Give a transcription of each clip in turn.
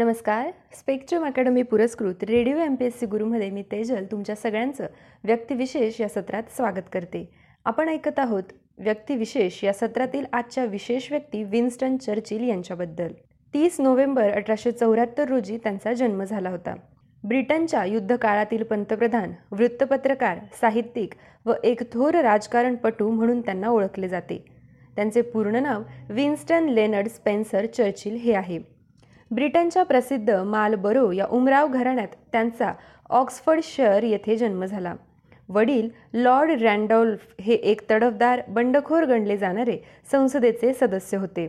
नमस्कार. Spectrum academy पुरस्कृत radio M P S C गुरुमध्ये मी तेजल तुमच्या सगळ्यांचं व्यक्तिविशेष या सत्रात स्वागत करते. आपण ऐकत आहोत व्यक्तिविशेष या सत्रातील आजच्या विशेष व्यक्ती विन्स्टन चर्चिल यांच्याबद्दल. तीस नोव्हेंबर अठराशे चौऱ्याहत्तर रोजी त्यांचा जन्म झाला होता. ब्रिटनच्या युद्धकाळातील पंतप्रधान वृत्तपत्रकार साहित्यिक व एक थोर राजकारणपटू म्हणून त्यांना ओळखले जाते. त्यांचे पूर्ण नाव विन्स्टन लेनर्ड स्पेन्सर चर्चिल हे आहे. ब्रिटनच्या प्रसिद्ध मालबरो या उमराव घराण्यात त्यांचा ऑक्सफर्डशर येथे जन्म झाला. वडील लॉर्ड रँडॉल्फ हे एक तडफदार बंडखोर गणले जाणारे संसदेचे सदस्य होते.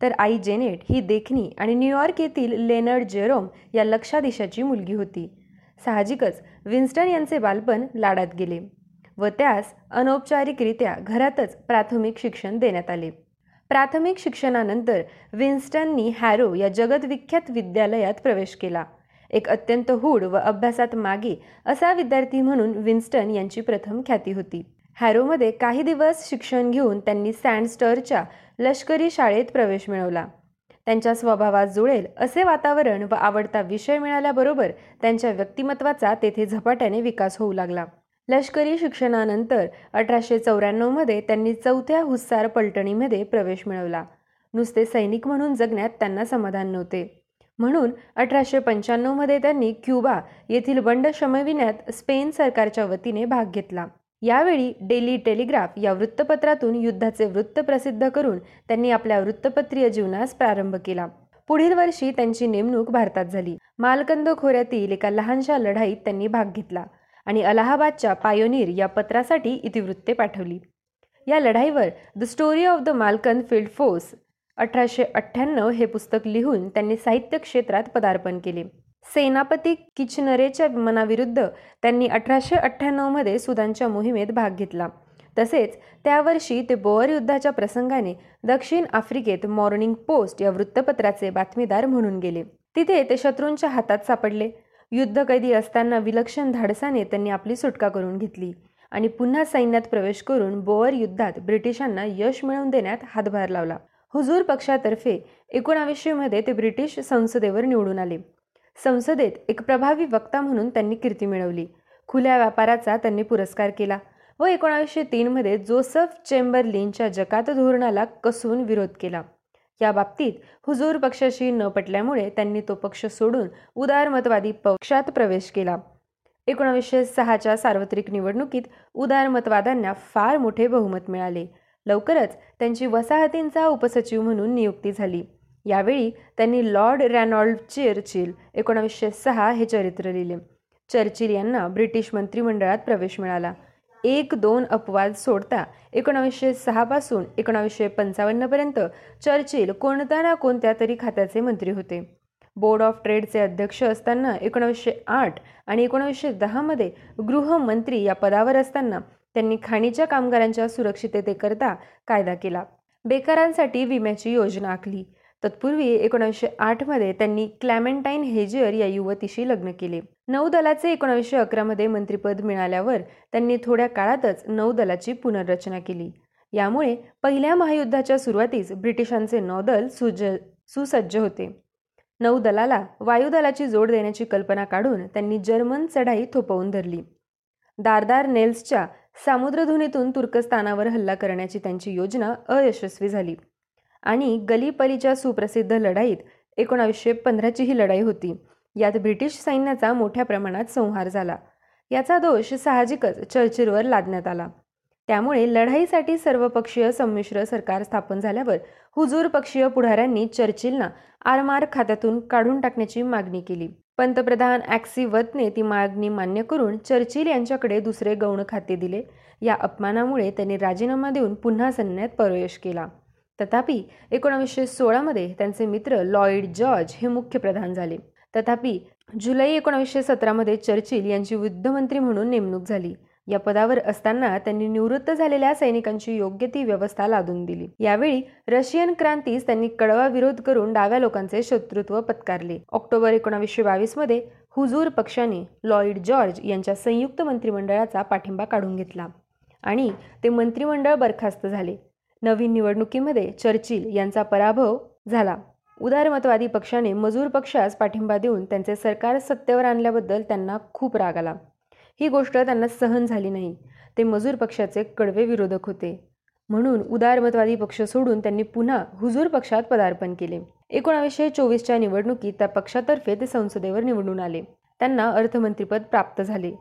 तर आई जेनेट ही देखणी आणि न्यूयॉर्क येथील लेनर्ड जेरोम या लक्षाधीशाची मुलगी होती. साहजिकच विन्स्टन यांचे बालपण लाडात गेले व त्यास अनौपचारिकरित्या घरातच प्राथमिक शिक्षण देण्यात आले. प्राथमिक शिक्षणानंतर विन्स्टननी हॅरो या जगदविख्यात विद्यालयात प्रवेश केला. एक अत्यंत हूड व अभ्यासात मागे असा विद्यार्थी म्हणून विन्स्टन यांची प्रथम ख्याती होती. हॅरोमध्ये काही दिवस शिक्षण घेऊन त्यांनी सँडस्टरच्या लष्करी शाळेत प्रवेश मिळवला. त्यांच्या स्वभावात जुळेल असे वातावरण व आवडता विषय मिळाल्याबरोबर त्यांच्या व्यक्तिमत्वाचा तेथे झपाट्याने विकास होऊ लागला. लष्करी शिक्षणानंतर अठराशे चौऱ्याण्णवमध्ये त्यांनी चौथ्या हुस्सार पलटणीमध्ये प्रवेश मिळवला. नुसते सैनिक म्हणून जगण्यात त्यांना समाधान नव्हते. म्हणून अठराशे पंच्याण्णवमध्ये त्यांनी क्युबा येथील बंड शमविण्यात स्पेन सरकारच्या वतीने भाग घेतला. यावेळी डेली टेलिग्राफ या वृत्तपत्रातून युद्धाचे वृत्त प्रसिद्ध करून त्यांनी आपल्या वृत्तपत्रीय जीवनास प्रारंभ केला. पुढील वर्षी त्यांची नेमणूक भारतात झाली. मालकंद खोऱ्यातील एका लहानशा लढाईत त्यांनी भाग घेतला. आणि अलाहाबादच्या पायोनीर या पत्रासाठी इतिवृत्ते पाठवली. या लढाईवर the story of the Malakand field force अठराशे अठ्ठ्याण्णव हे पुस्तक लिहून त्यांनी साहित्य क्षेत्रात पदार्पण केले. सेनापती किचनरेच्या मनाविरुद्ध त्यांनी अठराशे अठ्ठ्याण्णवमध्ये सुदानच्या मोहिमेत भाग घेतला. तसेच त्यावर्षी ते बोअर युद्धाच्या प्रसंगाने दक्षिण आफ्रिकेत मॉर्निंग पोस्ट या वृत्तपत्राचे बातमीदार म्हणून गेले. तिथे ते शत्रूंच्या हातात सापडले. युद्धकैदी असताना विलक्षण धाडसाने त्यांनी आपली सुटका करून घेतली आणि पुन्हा सैन्यात प्रवेश करून बोअर युद्धात ब्रिटिशांना यश मिळवून देण्यात हातभार लावला. हुजूर पक्षातर्फे एकोणावीसशेमध्ये ते ब्रिटिश संसदेवर निवडून आले. संसदेत एक प्रभावी वक्ता म्हणून त्यांनी कीर्ती मिळवली. खुल्या व्यापाराचा त्यांनी पुरस्कार केला व एकोणावीसशे तीनमध्ये जोसफ चेंबरलिनच्या जकात धोरणाला कसून विरोध केला. या बाबतीत हुजूर पक्षाशी न पटल्यामुळे त्यांनी तो पक्ष सोडून उदारमतवादी पक्षात प्रवेश केला. एकोणावीसशे सहाच्या सार्वत्रिक निवडणुकीत उदारमतवाद्यांना फार मोठे बहुमत मिळाले. लवकरच त्यांची वसाहतींचा उपसचिव म्हणून नियुक्ती झाली. यावेळी त्यांनी लॉर्ड रॅनॉल्ड चेर्चिल एकोणावीसशे सहा हे चरित्र लिहिले. चर्चिल यांना ब्रिटिश मंत्रिमंडळात प्रवेश मिळाला. एक दोन अपवाद सोडता एकोणावीसशे सहापासून एकोणावीसशे पंचावन्नपर्यंत चर्चिल कोणत्या ना कोणत्या तरी खात्याचे मंत्री होते. बोर्ड ऑफ ट्रेडचे अध्यक्ष असताना एकोणावीसशे आठ आणि एकोणावीसशे दहामध्ये गृहमंत्री या पदावर असताना त्यांनी खाणीच्या कामगारांच्या सुरक्षिततेकरता कायदा केला. बेकारांसाठी विम्याची योजना आखली. तत्पूर्वी एकोणीसशे आठमध्ये त्यांनी क्लॅमेंटाईन हेजियर या युवतीशी लग्न केले. नौदलाचे एकोणीसशे अकरामध्ये मंत्रिपद मिळाल्यावर त्यांनी थोड्या काळातच नौदलाची पुनर्रचना केली. यामुळे पहिल्या महायुद्धाच्या सुरुवातीस ब्रिटिशांचे नौदल सुज सुसज्ज होते. नौदलाला वायुदलाची जोड देण्याची कल्पना काढून त्यांनी जर्मन चढाई थोपवून धरली. दारदार नेल्सच्या सामुद्रधुनीतून तुर्कस्तानावर हल्ला करण्याची त्यांची योजना अयशस्वी झाली. आणि गलीपलीच्या सुप्रसिद्ध लढाईत एकोणावीसशे पंधराची ही लढाई होती. यात ब्रिटिश सैन्याचा मोठ्या प्रमाणात संहार झाला. याचा दोष साहजिकच चर्चिलवर लादण्यात आला. त्यामुळे लढाईसाठी सर्वपक्षीय संमिश्र सरकार स्थापन झाल्यावर हुजूर पक्षीय पुढाऱ्यांनी चर्चिलना आरमार खात्यातून काढून टाकण्याची मागणी केली. पंतप्रधान ॲक्सिवतने ती मागणी मान्य करून चर्चिल यांच्याकडे दुसरे गौण खाते दिले. या अपमानामुळे त्यांनी राजीनामा देऊन पुन्हा सैन्यात प्रवेश केला. तथापि एकोणावीसशे सोळामध्ये त्यांचे मित्र लॉईड जॉर्ज हे मुख्य प्रधान झाले. तथापि जुलै एकोणावीसशे सतरामध्ये चर्चिल यांची युद्धमंत्री म्हणून नेमणूक झाली. या पदावर असताना त्यांनी निवृत्त झालेल्या सैनिकांची योग्य ती व्यवस्था लादून दिली. यावेळी रशियन क्रांतीस त्यांनी कडवा विरोध करून डाव्या लोकांचे शत्रुत्व पत्कारले. ऑक्टोबर एकोणावीसशे बावीसमध्ये हुजूर पक्षाने लॉईड जॉर्ज यांच्या संयुक्त मंत्रिमंडळाचा पाठिंबा काढून घेतला आणि ते मंत्रिमंडळ बरखास्त झाले. नवीन निवडणुकीमध्ये चर्चिल यांचा पराभव झाला. उदारमतवादी पक्षाने मजूर पक्षास पाठिंबा देऊन त्यांचे सरकार सत्तेवर आणल्याबद्दल त्यांना खूप राग आला. ही गोष्ट त्यांना सहन झाली नाही. ते मजूर पक्षाचे कडवे विरोधक होते. म्हणून उदारमतवादी पक्ष सोडून त्यांनी पुन्हा हुजूर पक्षात पदार्पण केले. एकोणावीसशे चोवीसच्या निवडणुकीत त्या पक्षातर्फे ते संसदेवर निवडून आले. त्यांना अर्थमंत्रीपद प्राप्त झाले.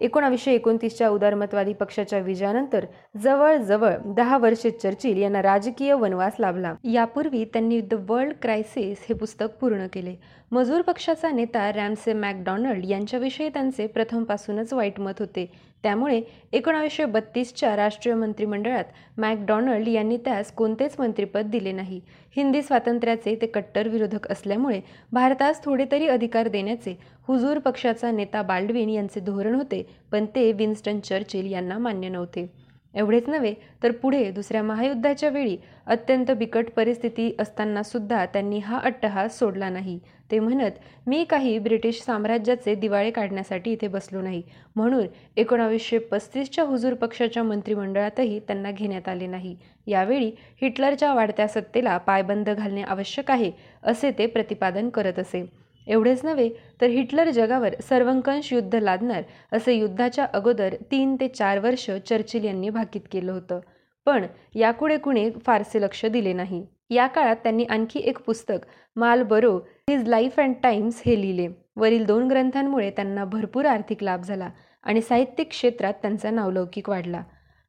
एकोणावीसशे एकोणतीसच्या उदारमतवादी पक्षाच्या विजयानंतर जवळजवळ दहा वर्षे चर्चिल यांना राजकीय वनवास लाभला. यापूर्वी त्यांनी द वर्ल्ड क्रायसिस हे पुस्तक पूर्ण केले. मजूर पक्षाचा नेता रॅमसे मॅकडॉनल्ड यांच्याविषयी त्यांचे प्रथमपासूनच वाईट मत होते. त्यामुळे एकोणावीसशे बत्तीसच्या राष्ट्रीय मंत्रिमंडळात मॅकडॉनल्ड यांनी त्यास कोणतेच मंत्रिपद दिले नाही. हिंदी स्वातंत्र्याचे ते कट्टर विरोधक असल्यामुळे भारतास थोडे तरी अधिकार देण्याचे हुजूर पक्षाचा नेता बाल्डविन यांचे धोरण होते पण ते विन्स्टन चर्चिल यांना मान्य नव्हते. एवढेच नव्हे तर पुढे दुसऱ्या महायुद्धाच्या वेळी अत्यंत बिकट परिस्थिती असताना सुद्धा त्यांनी हा अट्टहास सोडला नाही. ते म्हणत मी काही ब्रिटिश साम्राज्याचे दिवाळे काढण्यासाठी इथे बसलो नाही. म्हणून एकोणावीसशे पस्तीसच्या हुजूर पक्षाच्या मंत्रिमंडळातही त्यांना घेण्यात आले नाही. यावेळी हिटलरच्या वाढत्या सत्तेला पायबंद घालणे आवश्यक आहे असे ते प्रतिपादन करत असे. एवढेच नव्हे तर हिटलर जगावर सर्वंकष युद्ध लादणार असे युद्धाच्या अगोदर तीन ते चार वर्ष चर्चिल यांनी भाकीत केलं होतं. पण यापुढे कुणी फारसे लक्ष दिले नाही. या काळात त्यांनी आणखी एक पुस्तक माल बरो हिज लाईफ अँड टाइम्स हे लिहिले. वरील दोन ग्रंथांमुळे त्यांना भरपूर आर्थिक लाभ झाला आणि साहित्यिक क्षेत्रात त्यांचा नावलौकिक वाढला.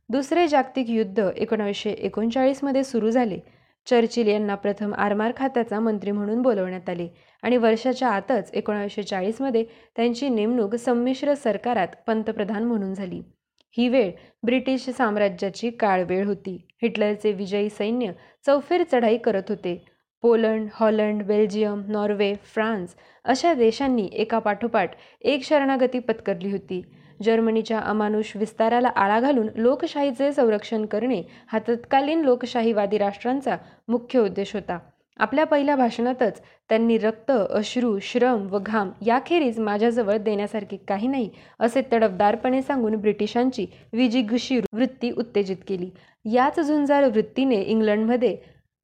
दुसरे जागतिक युद्ध एकोणावीसशे एकोणचाळीसमध्ये सुरू झाले. चर्चिल यांना प्रथम आरमार खात्याचा मंत्री म्हणून बोलवण्यात आले आणि वर्षाच्या आतच एकोणावीसशे चाळीसमध्ये त्यांची नेमणूक संमिश्र सरकारात पंतप्रधान म्हणून झाली. ही वेळ ब्रिटिश साम्राज्याची काळवेळ होती. हिटलरचे विजयी सैन्य चौफेर चढाई करत होते. Poland Holland Belgium Norway France अशा देशांनी एका पाठोपाठ एक शरणागती पत्करली होती. जर्मनीच्या अमानुष विस्ताराला आळा घालून लोकशाहीचे संरक्षण करणे हा तत्कालीन लोकशाहीवादी राष्ट्रांचा मुख्य उद्देश होता. आपल्या पहिल्या भाषणातच त्यांनी रक्त अश्रू श्रम व घाम याखेरीज माझ्याजवळ देण्यासारखे काही नाही असे तडफदारपणे सांगून ब्रिटिशांची विजिगुशी वृत्ती उत्तेजित केली. याच झुंजार वृत्तीने इंग्लंडमध्ये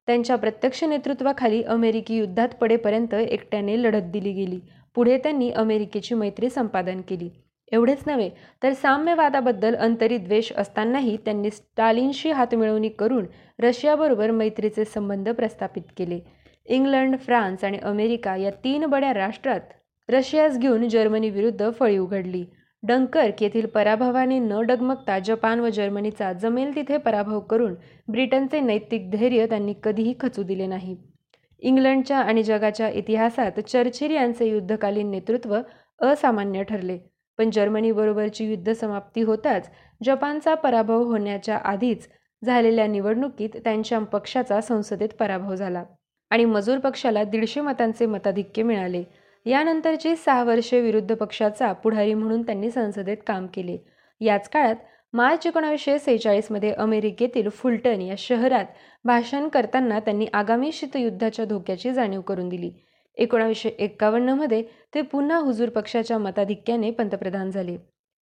त्यांच्या प्रत्यक्ष नेतृत्वाखाली अमेरिकी युद्धात पडेपर्यंत एकट्याने लढत दिली गेली. पुढे त्यांनी अमेरिकेची मैत्री संपादन केली. एवढेच नव्हे तर साम्यवादाबद्दल अंतरिद्वेष असतानाही त्यांनी स्टालिनशी हातमिळवणी करून रशियाबरोबर मैत्रीचे संबंध प्रस्थापित केले. इंग्लंड फ्रान्स आणि अमेरिका या तीन बड्या राष्ट्रात रशियास घेऊन जर्मनी विरुद्ध फळी उघडली. डंकर्क येथील पराभवाने न डगमगता जपान व जर्मनीचा जमेल तिथे पराभव करून ब्रिटनचे नैतिक धैर्य त्यांनी कधीही खचू दिले नाही. इंग्लंडच्या आणि जगाच्या इतिहासात चर्चिल यांचे युद्धकालीन नेतृत्व असामान्य ठरले. पण जर्मनीबरोबरची युद्ध समाप्ती होताच जपानचा पराभव होण्याच्या आधीच झालेल्या निवडणुकीत त्यांच्या पक्षाचा संसदेत पराभव झाला आणि मजूर पक्षाला दीडशे मतांचे मताधिक्य मिळाले. यानंतरची सहा वर्षे विरुद्ध पक्षाचा पुढारी म्हणून त्यांनी संसदेत काम केले. याच काळात मार्च एकोणावीसशे सेहेचाळीसमध्ये अमेरिकेतील फुलटन या शहरात भाषण करताना त्यांनी आगामी शीतयुद्धाच्या धोक्याची जाणीव करून दिली. एकोणावीसशे एक्कावन्नमध्ये ते पुन्हा हुजूर पक्षाच्या मताधिक्याने पंतप्रधान झाले.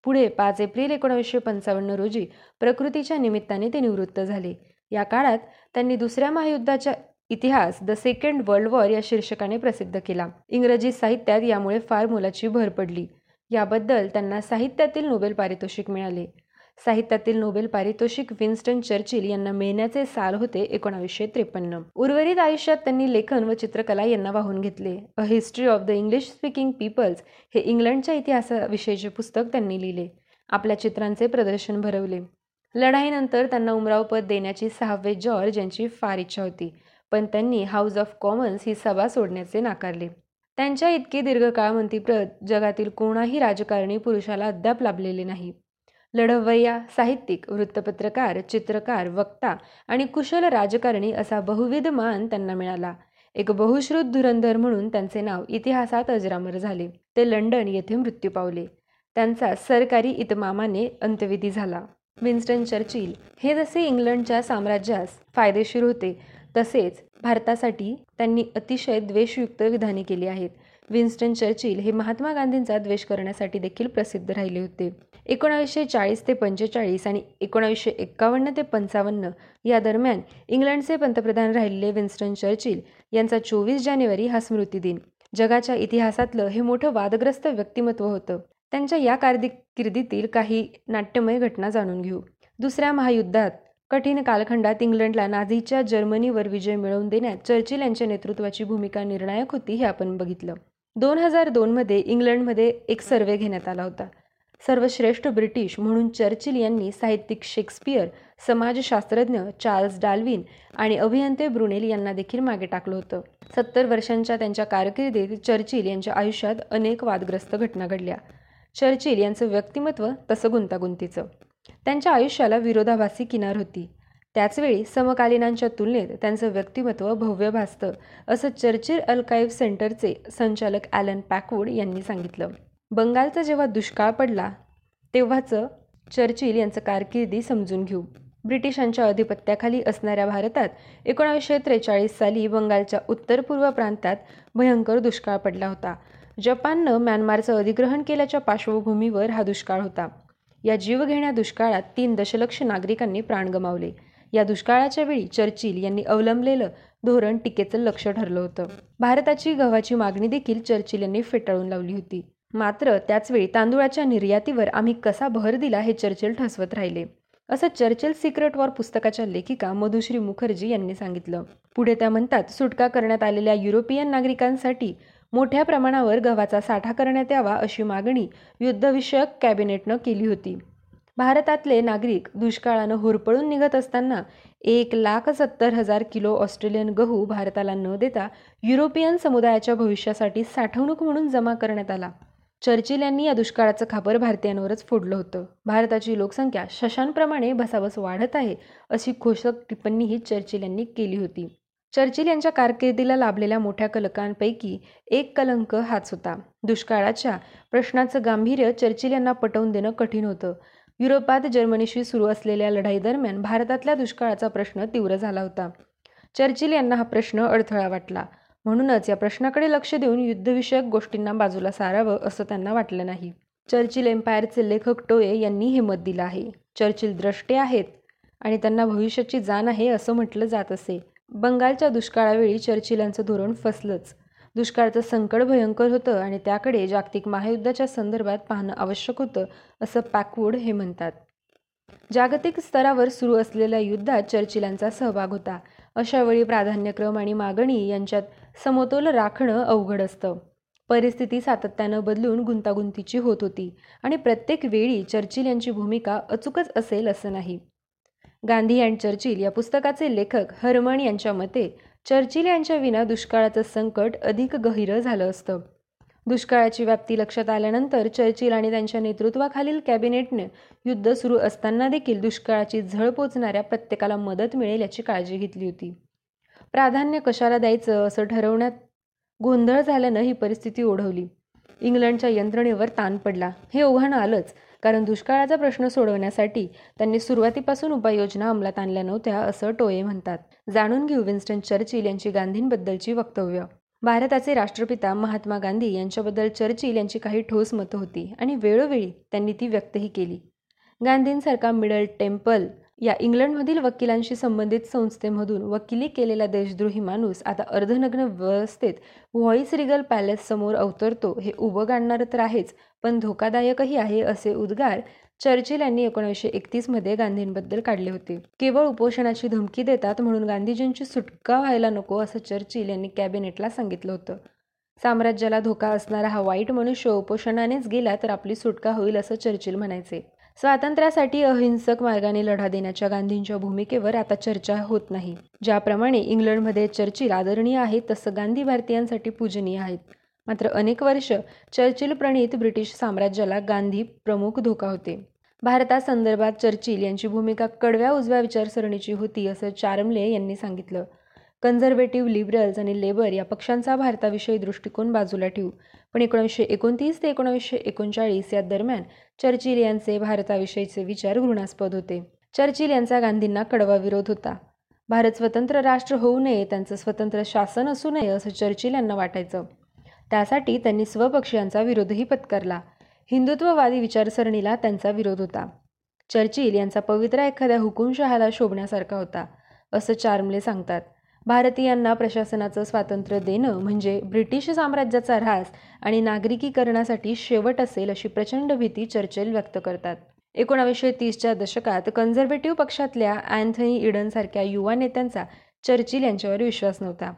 पुढे पाच एप्रिल एकोणावीसशे पंचावन्न रोजी प्रकृतीच्या निमित्ताने ते निवृत्त झाले. या काळात त्यांनी दुसऱ्या महायुद्धाच्या इतिहास द सेकंड वर्ल्ड वॉर या शीर्षकाने प्रसिद्ध केला. इंग्रजी साहित्यात यामुळे फार मोलाची भर पडली. याबद्दल त्यांना साहित्यातील नोबेल पारितोषिक मिळाले. साहित्यातील नोबेल पारितोषिक विन्स्टन चर्चिल यांना मिळण्याचे साल होते एकोणावीसशे त्रेपन्न. उर्वरित आयुष्यात त्यांनी लेखन व चित्रकला यांना वाहून घेतले. A history of the English speaking peoples हे इंग्लंडच्या इतिहासाविषयीचे पुस्तक त्यांनी लिहिले. आपल्या चित्रांचे प्रदर्शन भरवले. लढाईनंतर त्यांना उमरावपद देण्याची सहावे जॉर्ज यांची फार इच्छा होती पण त्यांनी हाऊस ऑफ कॉमन्स ही सभा सोडण्याचे नाकारले. त्यांच्या इतके दीर्घकाळ मंत्रीप्रद जगातील कोणाही राजकारणी पुरुषाला अद्याप लाभलेले नाही. लढवय्या साहित्यिक वृत्तपत्रकार चित्रकार वक्ता आणि कुशल राजकारणी असा बहुविध मान त्यांना मिळाला. एक बहुश्रुत धुरंधर म्हणून त्यांचे नाव इतिहासात अजरामर झाले. ते लंडन येथे मृत्यू पावले. त्यांचा सरकारी इतमामाने अंत्यविधी झाला. विन्स्टन चर्चिल हे जसे इंग्लंडच्या साम्राज्यास फायदेशीर होते तसेच भारतासाठी त्यांनी अतिशय द्वेषयुक्त विधाने केली आहेत. विन्स्टन चर्चिल हे महात्मा गांधींचा द्वेष करण्यासाठी देखील प्रसिद्ध राहिले होते. एकोणावीसशे चाळीस ते पंचेचाळीस आणि एकोणावीसशे एक्कावन्न ते पंचावन्न या दरम्यान इंग्लंडचे पंतप्रधान राहिलेले विन्स्टन चर्चिल यांचा चोवीस जानेवारी हा स्मृती दिन. जगाच्या इतिहासातलं हे मोठं वादग्रस्त व्यक्तिमत्व होतं. त्यांच्या या कारकिर्दीतील काही नाट्यमय घटना जाणून घेऊ. दुसऱ्या महायुद्धात कठीण कालखंडात इंग्लंडला नाझीच्या जर्मनीवर विजय मिळवून देण्यात चर्चिल यांच्या नेतृत्वाची भूमिका निर्णायक होती हे आपण बघितलं. दोन हजार दोनमध्ये इंग्लंडमध्ये एक सर्वे घेण्यात आला होता. सर्वश्रेष्ठ ब्रिटिश म्हणून चर्चिल यांनी साहित्यिक शेक्सपियर समाजशास्त्रज्ञ चार्ल्स डाल्विन आणि अभियंते ब्रुनेल यांना देखील मागे टाकलं होतं. सत्तर वर्षांच्या त्यांच्या कारकिर्दीत चर्चिल यांच्या आयुष्यात अनेक वादग्रस्त घटना घडल्या. चर्चिल यांचं व्यक्तिमत्व तसं गुंतागुंतीचं. त्यांच्या आयुष्याला विरोधाभासी किनार होती. त्याचवेळी समकालीनांच्या तुलनेत त्यांचं व्यक्तिमत्व भव्य भासतं असं चर्चिल अल्काईव्ह सेंटरचे संचालक ॲलन पॅकवूड यांनी सांगितलं. बंगालचा जेव्हा दुष्काळ पडला तेव्हाचं चर्चिल यांचं कारकिर्दी समजून घेऊ. ब्रिटिशांच्या अधिपत्याखाली असणाऱ्या भारतात एकोणावीसशे त्रेचाळीस साली बंगालच्या उत्तर पूर्व प्रांतात भयंकर दुष्काळ पडला होता. जपाननं म्यानमारचं अधिग्रहण केल्याच्या पार्श्वभूमीवर हा दुष्काळ होता. या जीवघेण्या दुष्काळात तीन दशलक्ष नागरिकांनी प्राण गमावले. या दुष्काळाच्या वेळी चर्चिल यांनी अवलंबलेलं धोरण टीकेचं लक्ष ठरलं होतं. भारताची गव्हाची मागणी देखील चर्चिल यांनी फेटाळून लावली होती. मात्र त्याचवेळी तांदुळाच्या निर्यातीवर आम्ही कसा भर दिला हे चर्चिल ठसवत राहिले. असं चर्चिल सिक्रेट वॉर पुस्तकाच्या लेखिका मधुश्री मुखर्जी यांनी सांगितलं. पुढे त्या म्हणतात सुटका करण्यात आलेल्या युरोपियन नागरिकांसाठी मोठ्या प्रमाणावर गव्हाचा साठा करण्यात यावा अशी मागणी युद्धविषयक कॅबिनेटनं केली होती. भारतातले नागरिक दुष्काळानं होरपळून निघत असताना एक लाख सत्तर हजार किलो ऑस्ट्रेलियन गहू भारताला न देता युरोपियन समुदायाच्या भविष्यासाठी साठवणूक म्हणून जमा करण्यात आला. चर्चिल यांनी या दुष्काळाचं खापर भारतीयांवरच फोडलं होतं. भारताची लोकसंख्या शशांप्रमाणे भसाभस वाढत आहे अशी घोषक टिप्पणीही चर्चिल यांनी केली होती. चर्चिल यांच्या कारकिर्दीला लाभलेल्या मोठ्या कलकांपैकी एक कलंक हाच होता. दुष्काळाच्या प्रश्नाचं गांभीर्य चर्चिल यांना पटवून देणं कठीण होतं. युरोपात जर्मनीशी सुरू असलेल्या लढाईदरम्यान भारतातल्या दुष्काळाचा प्रश्न तीव्र झाला होता. चर्चिल यांना हा प्रश्न अडथळा वाटला. म्हणूनच या प्रश्नाकडे लक्ष देऊन युद्धविषयक गोष्टींना बाजूला सारावं असं त्यांना वाटलं नाही. चर्चिल एम्पायरचे लेखक टोये यांनी हे मत दिलं आहे. चर्चिल द्रष्टे आहेत आणि त्यांना भविष्याची जाण आहे असं म्हटलं जात असे. बंगालच्या दुष्काळावेळी चर्चिलांचं धोरण फसलंच. दुष्काळाचं संकट भयंकर होतं आणि त्याकडे जागतिक महायुद्धाच्या संदर्भात पाहणं आवश्यक होतं असं पॅकवूड हे म्हणतात. जागतिक स्तरावर सुरू असलेल्या युद्धात चर्चिलांचा सहभाग होता. अशावेळी प्राधान्यक्रम आणि मागणी यांच्यात समतोल राखणं अवघड असतं. परिस्थिती सातत्यानं बदलून गुंतागुंतीची होत होती आणि प्रत्येक वेळी चर्चिल यांची भूमिका अचूकच असेल असं नाही. गांधी अँड चर्चिल या पुस्तकाचे लेखक हरमण यांच्या मते चर्चिल यांच्या विना दुष्काळाचं संकट अधिक गहिरं झालं असतं. दुष्काळाची व्याप्ती लक्षात आल्यानंतर चर्चिल आणि त्यांच्या नेतृत्वाखालील कॅबिनेटने युद्ध सुरू असताना देखील दुष्काळाची झळ पोचणाऱ्या प्रत्येकाला मदत मिळेल याची काळजी घेतली होती. प्राधान्य कशाला द्यायचं असं ठरवण्यात गोंधळ झाल्यानं ही परिस्थिती ओढवली. इंग्लंडच्या यंत्रणेवर ताण पडला. हे ओघानं आलंच. कारण दुष्काळाचा प्रश्न सोडवण्यासाठी त्यांनी सुरुवातीपासून उपाययोजना अंमलात आणल्या नव्हत्या असं टोये म्हणतात. जाणून घेऊ विन्स्टन चर्चिल यांची गांधींबद्दलची वक्तव्य. भारताचे राष्ट्रपिता महात्मा गांधी यांच्याबद्दल चर्चिल यांची काही ठोस मतं होती आणि वेळोवेळी त्यांनी ती व्यक्तही केली. गांधींसारखा मिडल टेम्पल या इंग्लंडमधील वकिलांशी संबंधित संस्थेमधून वकिली केलेला देशद्रोही माणूस आता अर्धनग्न व्यवस्थेत व्हॉइस रिगल पॅलेस समोर अवतरतो हे उभं गाणणारं तर आहेच पण धोकादायकही आहे असे उद्गार चर्चिल यांनी एकोणीसशे एकतीसमध्ये गांधींबद्दल काढले होते. केवळ उपोषणाची धमकी देतात म्हणून गांधीजींची सुटका व्हायला नको असं चर्चिल यांनी कॅबिनेटला सांगितलं होतं. साम्राज्याला धोका असणारा हा वाईट मनुष्य उपोषणानेच गेला तर आपली सुटका होईल असं चर्चिल म्हणायचे. स्वातंत्र्यासाठी अहिंसक मार्गाने लढा देण्याच्या गांधींच्या भूमिकेवर आता चर्चा होत नाही. ज्याप्रमाणे इंग्लंडमध्ये चर्चिल आदरणीय आहेत तसं गांधी भारतीयांसाठी पूजनीय आहेत. मात्र अनेक वर्ष चर्चिल प्रणीत ब्रिटिश साम्राज्याला गांधी प्रमुख धोका होते. भारतासंदर्भात चर्चिल यांची भूमिका कडव्या उजव्या विचारसरणीची होती असं चारमले यांनी सांगितलं. कन्झर्वेटिव्ह लिबरल्स आणि लेबर या पक्षांचा भारताविषयी दृष्टिकोन बाजूला ठेवू. पण एकोणीसशे एकोणतीस ते एकोणीसशे एकोणचाळीस या दरम्यान चर्चिल यांचे भारताविषयीचे विचार घृणास्पद होते. चर्चिल यांचा गांधींना कडवा विरोध होता. भारत स्वतंत्र राष्ट्र होऊ नये त्यांचं स्वतंत्र शासन असू नये असं चर्चिल यांना वाटायचं. त्यासाठी त्यांनी स्वपक्षीयांचा विरोधही पत्करला. हिंदुत्ववादी विचारसरणीला त्यांचा विरोध होता. चर्चिल यांचा पवित्रा एखाद्या हुकुमशहाला शोभण्यासारखा होता असं चार्मले सांगतात. भारतीयांना प्रशासनाचं स्वातंत्र्य देणं म्हणजे ब्रिटिश साम्राज्याचा ऱ्हास आणि नागरिकीकरणासाठी शेवट असेल अशी प्रचंड भीती चर्चिल व्यक्त करतात. एकोणावीसशे तीसच्या दशकात कन्झर्वेटिव्ह पक्षातल्या अँथनी इडनसारख्या युवा नेत्यांचा चर्चिल यांच्यावर विश्वास नव्हता.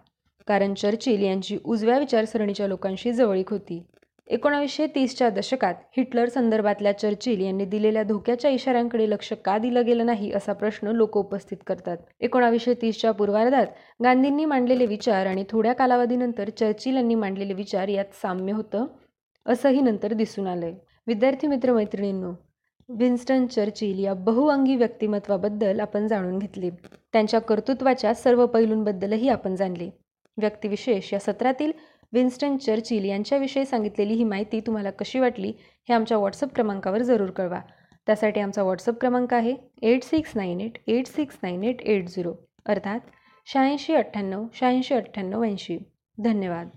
कारण चर्चिल यांची उजव्या विचारसरणीच्या लोकांशी जवळीक होती. एकोणावीसशे तीसच्या दशकात हिटलर संदर्भातल्या चर्चिल यांनी दिलेल्या धोक्याच्या इशाऱ्यांकडे लक्ष का दिलं गेलं नाही असा प्रश्न लोक उपस्थित करतात. एकोणावीसशे तीसच्या पूर्वार्धात गांधींनी मांडलेले विचार आणि थोड्या कालावधीनंतर चर्चिल यांनी मांडलेले विचार यात साम्य होतं असंही नंतर दिसून आलंय. विद्यार्थी मित्र मैत्रिणींनो विन्स्टन चर्चिल या बहुअंगी व्यक्तिमत्वाबद्दल आपण जाणून घेतले. त्यांच्या कर्तृत्वाच्या सर्व पैलूंबद्दलही आपण जाणले. व्यक्तिविशेष या सत्रातील विन्स्टन चर्चिल यांच्याविषयी सांगितलेली ही माहिती तुम्हाला कशी वाटली हे आमच्या व्हॉट्सअप क्रमांकावर जरूर कळवा. त्यासाठी आमचा व्हॉट्सअप क्रमांक आहे eight six nine eight eight six nine eight eight zero अर्थात शहाऐंशी अठ्ठ्याण्णव शहाऐंशी अठ्ठ्याण्णव ऐंशी. धन्यवाद.